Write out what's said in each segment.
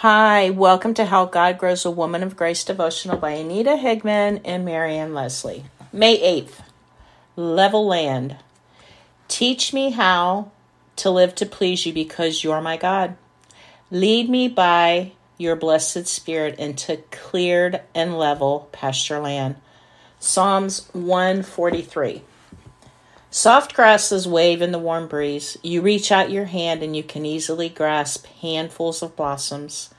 Hi, welcome to How God Grows a Woman of Grace devotional by Anita Higman and Marian Leslie. May 8th, Level Land. Teach me how to live to please you because you're my God. Lead me by your blessed spirit into cleared and level pasture land. Psalms 143. Soft grasses wave in the warm breeze. You reach out your hand and you can easily grasp handfuls of blossoms.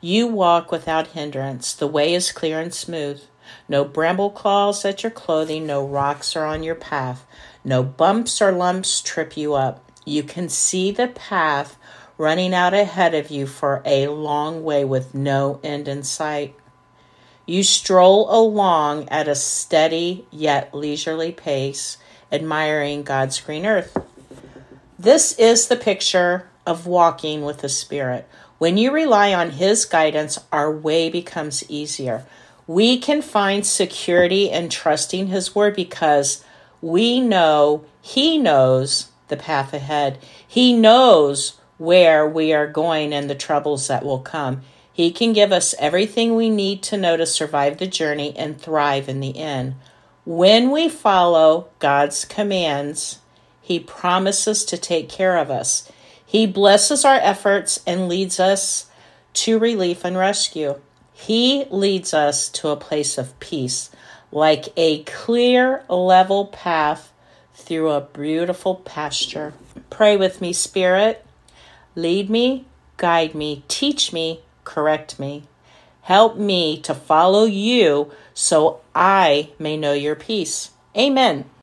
You walk without hindrance. The way is clear and smooth. No bramble claws at your clothing, no rocks are on your path. No bumps or lumps trip you up. You can see the path running out ahead of you for a long way with no end in sight. You stroll along at a steady yet leisurely pace admiring God's green earth. This is the picture of walking with the Spirit. When you rely on His guidance, our way becomes easier. We can find security in trusting His word because we know He knows the path ahead. He knows where we are going and the troubles that will come. He can give us everything we need to know to survive the journey and thrive in the end. When we follow God's commands, He promises to take care of us. He blesses our efforts and leads us to relief and rescue. He leads us to a place of peace, like a clear, level path through a beautiful pasture. Pray with me, Spirit. Lead me, guide me, teach me, correct me. Help me to follow you so I may know your peace. Amen.